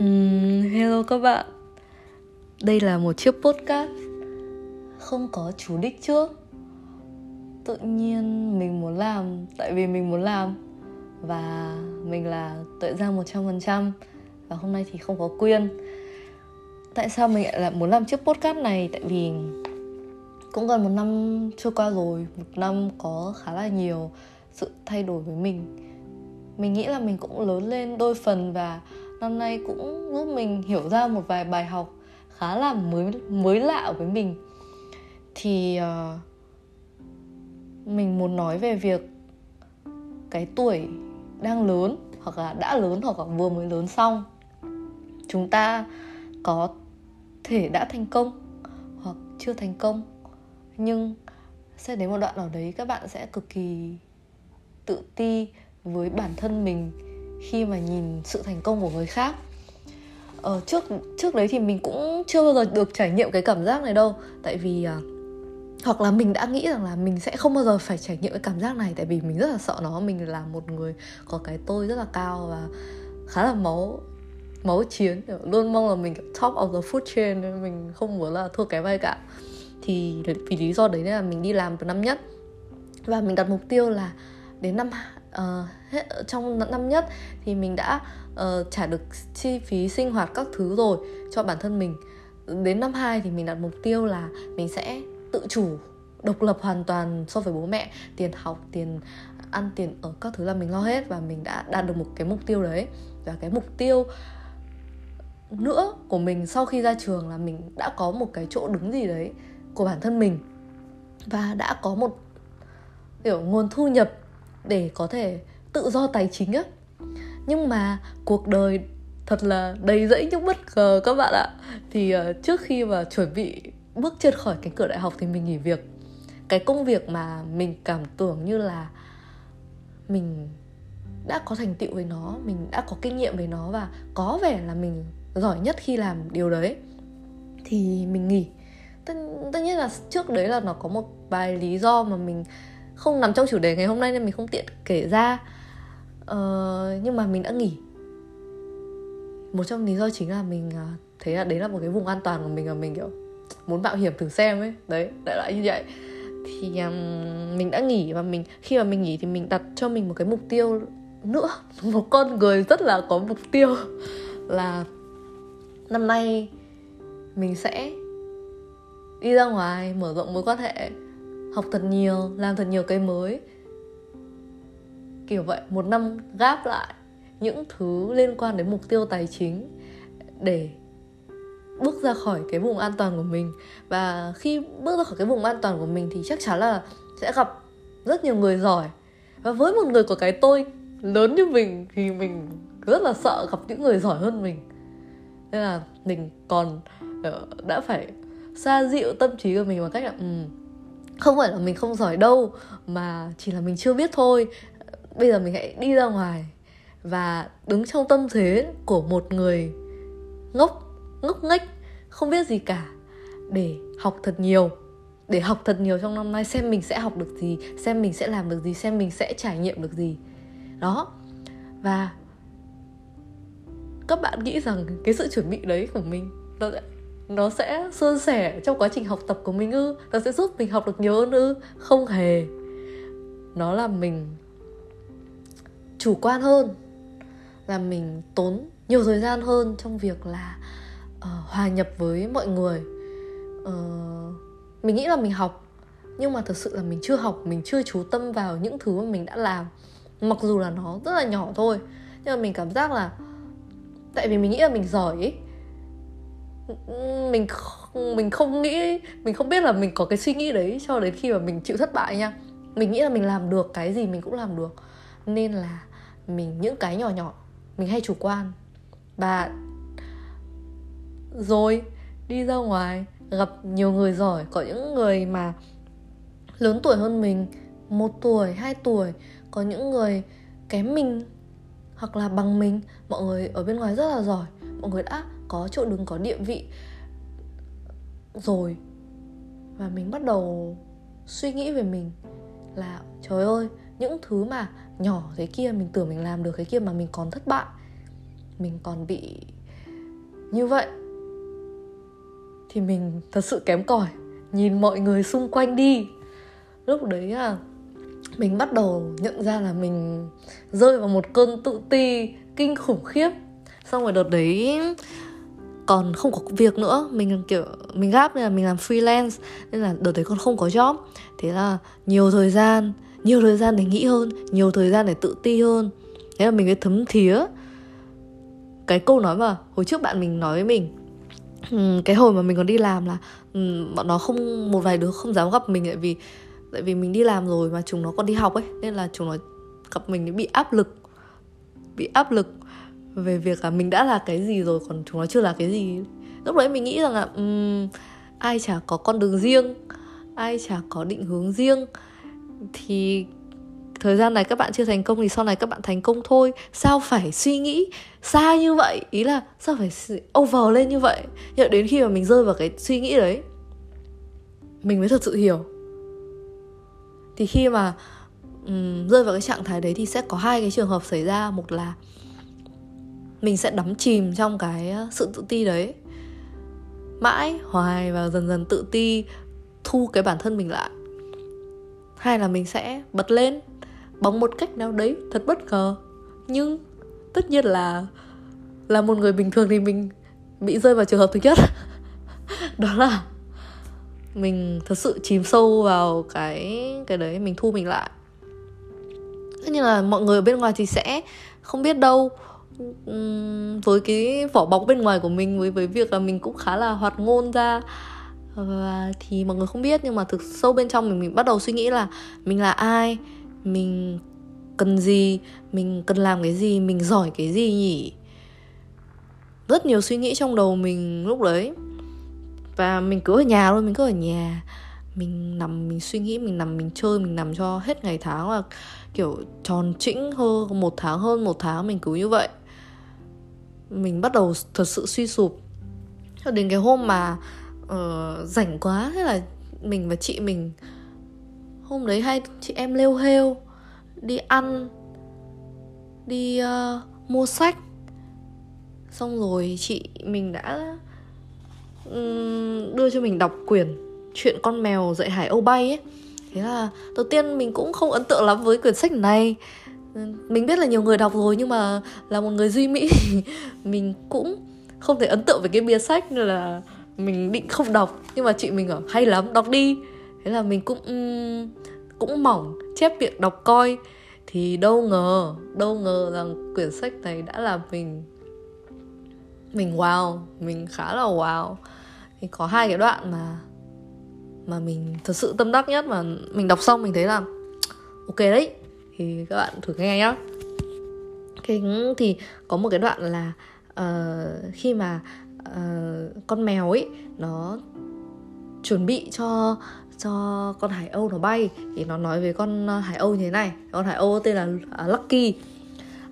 Um, hello các bạn. Đây là một chiếc podcast Không có chủ đích trước. Tự nhiên mình muốn làm Tại vì mình muốn làm. Và mình là tuệ ra 100% Và hôm nay thì không có quyên. Tại sao mình lại muốn làm chiếc podcast này? Tại vì cũng gần một năm trôi qua rồi Một năm có khá là nhiều sự thay đổi với mình. Mình nghĩ là mình cũng lớn lên đôi phần Và năm nay cũng giúp mình hiểu ra một vài bài học khá là mới mới lạ với mình. Thì uh, mình muốn nói về việc cái tuổi đang lớn hoặc là đã lớn hoặc là vừa mới lớn xong chúng ta có thể đã thành công hoặc chưa thành công. Nhưng sẽ đến một đoạn nào đấy các bạn sẽ cực kỳ tự ti với bản thân mình khi mà nhìn sự thành công của người khác. Ờ, trước trước đấy thì mình cũng chưa bao giờ được trải nghiệm cái cảm giác này đâu. Tại vì uh, hoặc là mình đã nghĩ rằng là mình sẽ không bao giờ phải trải nghiệm cái cảm giác này tại vì mình rất là sợ nó. Mình là một người có cái tôi rất là cao và khá là máu máu chiến. Luôn mong là mình top of the food chain nên mình không muốn là thua kém ai cả. Thì vì lý do đấy nên là mình đi làm từ năm nhất. Và mình đặt mục tiêu là đến năm uh, hết ờ, trong năm nhất thì mình đã uh, trả được chi phí sinh hoạt các thứ rồi cho bản thân mình. Đến năm 2 thì mình đặt mục tiêu là mình sẽ tự chủ độc lập hoàn toàn so với bố mẹ tiền học tiền ăn tiền ở các thứ là mình lo hết và mình đã đạt được một cái mục tiêu đấy. Và cái mục tiêu nữa của mình sau khi ra trường là mình đã có một cái chỗ đứng gì đấy của bản thân mình và đã có một kiểu nguồn thu nhập để có thể tự do tài chính á. Nhưng mà cuộc đời thật là đầy rẫy những bất ngờ các bạn ạ. Thì uh, trước khi mà chuẩn bị bước chân khỏi cánh cửa đại học thì mình nghỉ việc. Cái công việc mà mình cảm tưởng như là mình đã có thành tựu với nó mình đã có kinh nghiệm với nó và có vẻ là mình giỏi nhất khi làm điều đấy thì mình nghỉ. Tất, tất nhiên là trước đấy là nó có một vài lý do mà mình không nằm trong chủ đề ngày hôm nay nên mình không tiện kể ra. Uh, nhưng mà mình đã nghỉ. Một trong lý do chính là mình uh, thấy là đấy là một cái vùng an toàn của mình và mình kiểu muốn mạo hiểm thử xem ấy. Đấy đại loại như vậy. Thì um, mình đã nghỉ và mình khi mà mình nghỉ thì mình đặt cho mình một cái mục tiêu nữa. Một con người rất là có mục tiêu. Là năm nay mình sẽ đi ra ngoài mở rộng mối quan hệ học thật nhiều làm thật nhiều cái mới. Kiểu vậy một năm gáp lại những thứ liên quan đến mục tiêu tài chính để bước ra khỏi cái vùng an toàn của mình. Và khi bước ra khỏi cái vùng an toàn của mình thì chắc chắn là sẽ gặp rất nhiều người giỏi. Và với một người có cái tôi lớn như mình thì mình rất là sợ gặp những người giỏi hơn mình. Nên là mình còn ờ, đã phải xa dịu tâm trí của mình bằng cách là um, không phải là mình không giỏi đâu, mà chỉ là mình chưa biết thôi. Bây giờ mình hãy đi ra ngoài và đứng trong tâm thế của một người ngốc ngốc nghếch, không biết gì cả, để học thật nhiều. Để học thật nhiều trong năm nay, xem mình sẽ học được gì, xem mình sẽ làm được gì, xem mình sẽ trải nghiệm được gì. Đó. Và các bạn nghĩ rằng cái sự chuẩn bị đấy của mình nó sẽ nó sẽ suôn sẻ trong quá trình học tập của mình ư. Nó sẽ giúp mình học được nhiều hơn ư. Không hề. Nó là mình chủ quan hơn. Là mình tốn nhiều thời gian hơn trong việc là uh, hòa nhập với mọi người. Uh, mình nghĩ là mình học nhưng mà thực sự là mình chưa học mình chưa chú tâm vào những thứ mà mình đã làm. Mặc dù là nó rất là nhỏ thôi nhưng mà mình cảm giác là tại vì mình nghĩ là mình giỏi ấy mình mình không nghĩ, mình không biết là mình có cái suy nghĩ đấy cho đến khi mà mình chịu thất bại nha. Mình nghĩ là mình làm được cái gì mình cũng làm được. Nên là mình, những cái nhỏ nhỏ mình hay chủ quan. Và rồi, đi ra ngoài, gặp nhiều người giỏi. Có những người mà lớn tuổi hơn mình, một tuổi, hai tuổi. Có những người kém mình hoặc là bằng mình. Mọi người ở bên ngoài rất là giỏi. Mọi người đã có chỗ đứng, có địa vị rồi. Và mình bắt đầu suy nghĩ về mình là, trời ơi, những thứ mà nhỏ thế kia mình tưởng mình làm được, cái kia mà mình còn thất bại, mình còn bị như vậy, thì mình thật sự kém cỏi. Nhìn mọi người xung quanh đi. Lúc đấy à mình bắt đầu nhận ra là mình rơi vào một cơn tự ti, kinh khủng khiếp. Xong rồi đợt đấy còn không có việc nữa. Mình kiểu, mình gáp nên là mình làm freelance, nên là đợt đấy còn không có job. Thế là nhiều thời gian, nhiều thời gian để nghĩ hơn, nhiều thời gian để tự ti hơn. Thế là mình mới thấm thía. Cái câu nói mà hồi trước bạn mình nói với mình cái hồi mà mình còn đi làm là bọn nó không, một vài đứa không dám gặp mình tại vì tại vì mình đi làm rồi mà chúng nó còn đi học ấy, nên là chúng nó gặp mình bị áp lực, bị áp lực về việc là mình đã là cái gì rồi còn chúng nó chưa là cái gì. Lúc đấy mình nghĩ rằng là um, ai chả có con đường riêng ai chả có định hướng riêng. Thì thời gian này các bạn chưa thành công thì sau này các bạn thành công thôi. Sao phải suy nghĩ xa như vậy? Ý là sao phải over lên như vậy? Nhưng đến khi mà mình rơi vào cái suy nghĩ đấy mình mới thật sự hiểu. Thì khi mà um, rơi vào cái trạng thái đấy thì sẽ có hai cái trường hợp xảy ra. Một là mình sẽ đắm chìm trong cái ờ, sự tự ti đấy. Mãi hoài và dần dần tự ti thu cái bản thân mình lại. Hay là mình sẽ bật lên bằng một cách nào đấy thật bất ngờ. Nhưng tất nhiên là là một người bình thường thì mình bị rơi vào trường hợp thứ nhất. Đó là mình thật sự chìm sâu vào cái cái đấy, mình thu mình lại. Tất nhiên là mọi người ở bên ngoài thì sẽ không biết đâu với cái vỏ bọc bên ngoài của mình, với với việc là mình cũng khá là hoạt ngôn ra. Ờ, và thì mọi người không biết, nhưng mà thực sâu bên trong mình mình bắt đầu suy nghĩ là mình là ai, mình cần gì, mình cần làm cái gì, mình giỏi cái gì nhỉ? Rất nhiều suy nghĩ trong đầu mình lúc đấy. Và mình cứ ở nhà thôi, mình cứ ở nhà. Mình nằm, mình suy nghĩ, mình nằm, mình chơi, mình nằm cho hết ngày tháng là kiểu tròn trĩnh hơn, một tháng hơn một tháng mình cứ như vậy mình bắt đầu thật sự suy sụp. Cho đến cái hôm mà uh, rảnh quá thế là mình và chị mình hôm đấy hai chị em lêu hêu đi ăn đi uh, mua sách. Xong rồi chị mình đã um, đưa cho mình đọc quyển chuyện con mèo dạy hải âu bay ấy. Thế là đầu tiên mình cũng không ấn tượng lắm với quyển sách này mình biết là nhiều người đọc rồi nhưng mà là một người duy mỹ mình cũng không thể ấn tượng với cái bìa sách nên là mình định không đọc. Nhưng mà chị mình ở hay lắm, đọc đi. Thế là mình cũng cũng mỏng, chép việc đọc coi. Thì đâu ngờ đâu ngờ rằng quyển sách này đã làm mình mình wow, mình khá là wow. Thì có hai cái đoạn mà mà mình thật sự tâm đắc nhất mà mình đọc xong mình thấy là, ok đấy thì các bạn thử nghe nhá. Cái thì có một cái đoạn là uh, khi mà uh, con mèo ấy nó chuẩn bị cho cho con hải âu nó bay thì nó nói với con ờ, hải âu như thế này. Con hải âu tên là uh, lucky.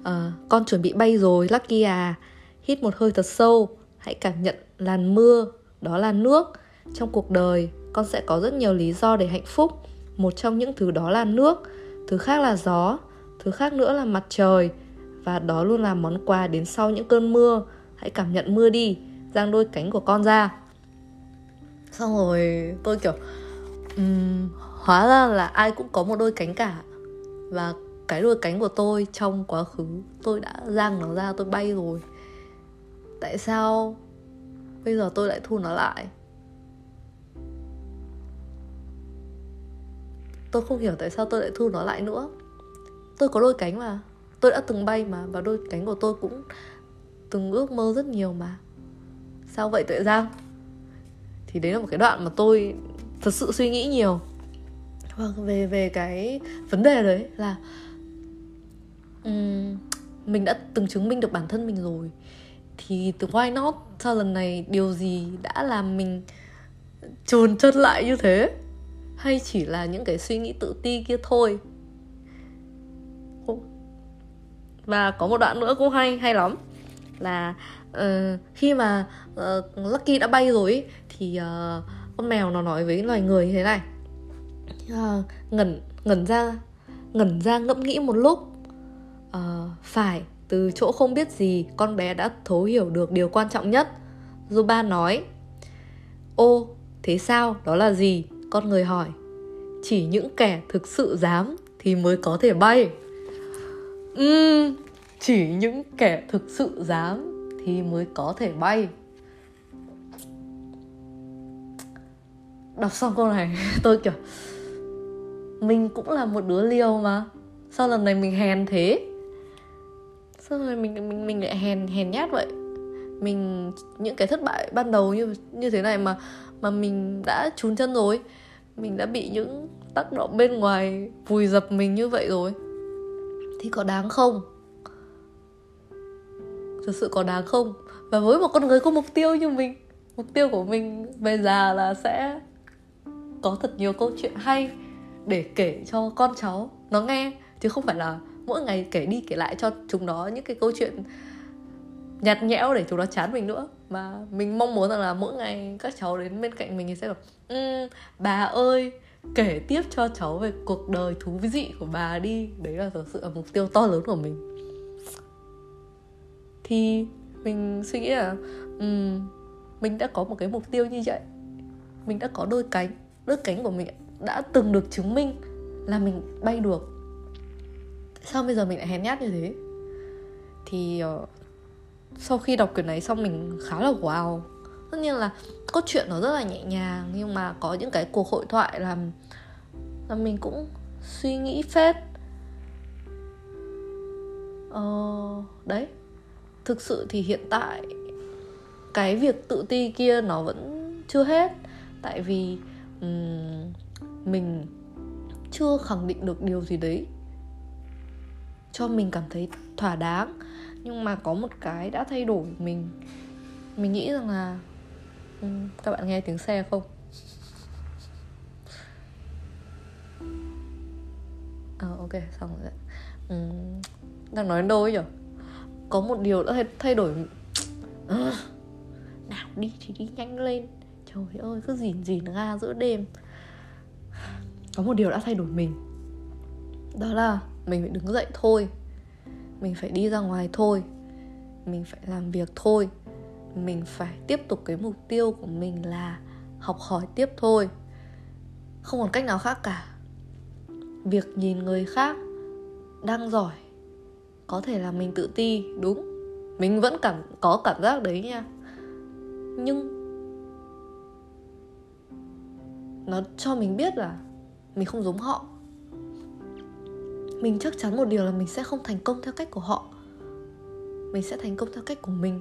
Uh, con chuẩn bị bay rồi lucky à. Hít một hơi thật sâu hãy cảm nhận làn mưa đó là nước. Trong cuộc đời con sẽ có rất nhiều lý do để hạnh phúc. Một trong những thứ đó là nước thứ khác là gió thứ khác nữa là mặt trời. Và đó luôn là món quà đến sau những cơn mưa. Hãy cảm nhận mưa đi giang đôi cánh của con ra. Xong rồi tôi kiểu um, hóa ra là ai cũng có một đôi cánh cả. Và cái đôi cánh của tôi trong quá khứ tôi đã giang nó ra tôi bay rồi. Tại sao bây giờ tôi lại thu nó lại? Tôi không hiểu tại sao tôi lại thu nó lại nữa. Tôi có đôi cánh mà. Tôi đã từng bay mà và đôi cánh của tôi cũng từng ước mơ rất nhiều mà. Sao vậy tuệ giang? Thì đấy là một cái đoạn mà tôi thật sự suy nghĩ nhiều. Vâng về về cái vấn đề đấy là um, mình đã từng chứng minh được bản thân mình rồi. Thì từ why not? Sau lần này điều gì đã làm mình trồn chân lại như thế? Hay chỉ là những cái suy nghĩ tự ti kia thôi. Và có một đoạn nữa cũng hay hay lắm. Là uh, khi mà uh, Lucky đã bay rồi thì uh, con mèo nó nói với loài người như thế này. Uh, ngẩn ngẩn ra ngẩn ra ngẫm nghĩ một lúc. Uh, phải từ chỗ không biết gì con bé đã thấu hiểu được điều quan trọng nhất. Zuba nói Ô, thế sao? Đó là gì? Con người hỏi Chỉ những kẻ thực sự dám thì mới có thể bay. Uhm, chỉ những kẻ thực sự dám thì mới có thể bay. Đọc xong câu này tôi kiểu Mình cũng là một đứa liều mà. Sao lần này mình hèn thế? Sao rồi này mình mình mình lại hèn hèn nhát vậy? Mình những cái thất bại ban đầu như như thế này mà mà mình đã trún chân rồi. Mình đã bị những tác động bên ngoài vùi dập mình như vậy rồi. Thì có đáng không? Thực sự có đáng không? Và với một con người có mục tiêu như mình, mục tiêu của mình về già là sẽ có thật nhiều câu chuyện hay để kể cho con cháu nó nghe. Chứ không phải là mỗi ngày kể đi kể lại cho chúng nó những cái câu chuyện nhạt nhẽo để chúng nó chán mình nữa mà mình mong muốn rằng là mỗi ngày các cháu đến bên cạnh mình thì sẽ bảo um, bà ơi kể tiếp cho cháu về cuộc đời thú vị của bà đi. Đấy là thực sự là mục tiêu to lớn của mình. Thì mình suy nghĩ là um, mình đã có một cái mục tiêu như vậy mình đã có đôi cánh đôi cánh của mình đã từng được chứng minh là mình bay được. Sao bây giờ mình lại hèn nhát như thế? Thì uh, sau khi đọc quyển này xong mình khá là wow. Tất nhiên là cốt truyện nó rất là nhẹ nhàng nhưng mà có những cái cuộc hội thoại làm là mình cũng suy nghĩ phết. Ờ, đấy. Thực sự thì hiện tại cái việc tự ti kia nó vẫn chưa hết. Tại vì um, mình chưa khẳng định được điều gì đấy cho mình cảm thấy thỏa đáng nhưng mà có một cái đã thay đổi mình. Mình nghĩ rằng là ừ, các bạn nghe tiếng xe không? À, ok xong rồi ừ, đang nói đâu ấy nhỉ có một điều đã thay, đổi à, nào đi thì đi nhanh lên. Trời ơi cứ gìn gìn ga giữa đêm. Có một điều đã thay đổi mình. Đó là mình phải đứng dậy thôi mình phải đi ra ngoài thôi. Mình phải làm việc thôi. Mình phải tiếp tục cái mục tiêu của mình là học hỏi tiếp thôi. Không còn cách nào khác cả. Việc nhìn người khác đang giỏi, có thể là mình tự ti, đúng. Mình vẫn cảm, có cảm giác đấy nha. Nhưng nó cho mình biết là mình không giống họ mình chắc chắn một điều là mình sẽ không thành công theo cách của họ. Mình sẽ thành công theo cách của mình.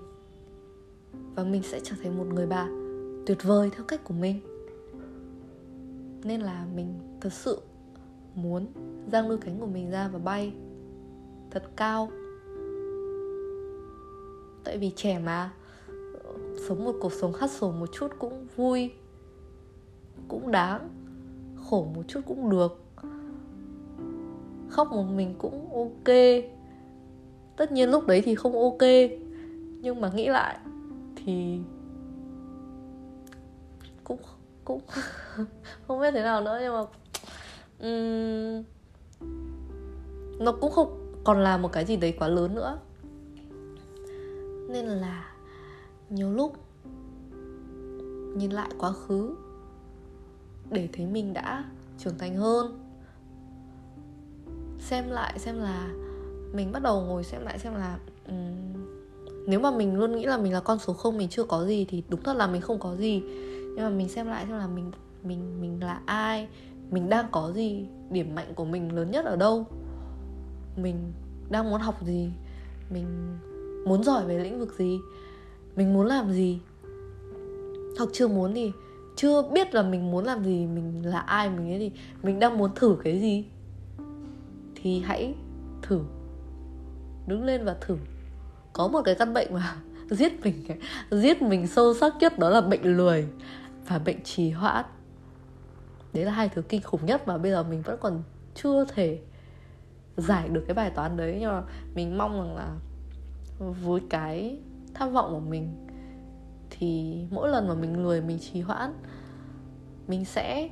Và mình sẽ trở thành một người bà tuyệt vời theo cách của mình. Nên là mình thật sự muốn giang đôi cánh của mình ra và bay thật cao. Tại vì trẻ mà, sống một cuộc sống hắt sổ một chút cũng vui, cũng đáng, khổ một chút cũng được khóc một mình cũng ok. Tất nhiên lúc đấy thì không ok nhưng mà nghĩ lại thì cũng cũng không biết thế nào nữa nhưng mà um, nó cũng không còn là một cái gì đấy quá lớn nữa. Nên là nhiều lúc nhìn lại quá khứ để thấy mình đã trưởng thành hơn xem lại xem là mình bắt đầu ngồi xem lại xem là um, nếu mà mình luôn nghĩ là mình là con số không mình chưa có gì thì đúng thật là mình không có gì. Nhưng mà mình xem lại xem là mình mình mình là ai mình đang có gì điểm mạnh của mình lớn nhất ở đâu mình đang muốn học gì mình muốn giỏi về lĩnh vực gì mình muốn làm gì. Hoặc chưa muốn thì chưa biết là mình muốn làm gì mình là ai mình ấy thì mình đang muốn thử cái gì thì hãy thử. Đứng lên và thử. Có một cái căn bệnh mà giết mình giết mình sâu sắc nhất đó là bệnh lười và bệnh trì hoãn. Đấy là hai thứ kinh khủng nhất mà bây giờ mình vẫn còn chưa thể giải được cái bài toán đấy. Nhưng mà mình mong rằng là với cái tham vọng của mình thì mỗi lần mà mình lười, mình trì hoãn, mình sẽ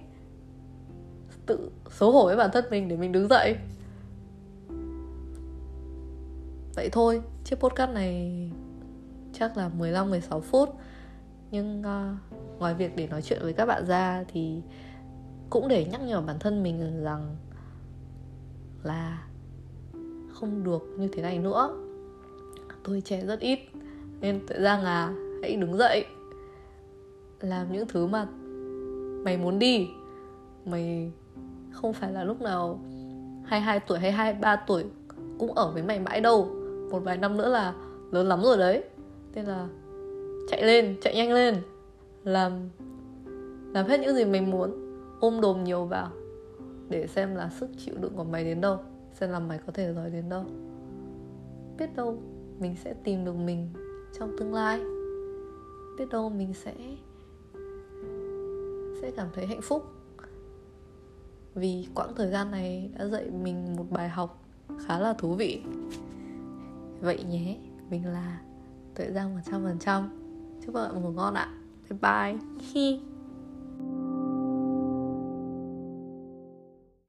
tự xấu hổ với bản thân mình để mình đứng dậy vậy thôi chiếc podcast này chắc là 15 16 phút. Nhưng uh, ngoài việc để nói chuyện với các bạn ra thì cũng để nhắc nhở bản thân mình rằng là không được như thế này nữa. Tôi trẻ rất ít nên tự ra là hãy đứng dậy làm những thứ mà mày muốn đi. Mày không phải là lúc nào 22 tuổi hay 23 tuổi cũng ở với mày mãi đâu một vài năm nữa là lớn lắm rồi đấy. Nên là chạy lên, chạy nhanh lên, làm làm hết những gì mình muốn, ôm đồm nhiều vào để xem là sức chịu đựng của mày đến đâu, xem là mày có thể giỏi đến đâu. Biết đâu mình sẽ tìm được mình trong tương lai. Biết đâu mình sẽ sẽ cảm thấy hạnh phúc. Vì quãng thời gian này đã dạy mình một bài học khá là thú vị vậy nhé, mình là tự giang một trăm phần trăm. Chúc các bạn ngủ ngon ạ. Bye bye.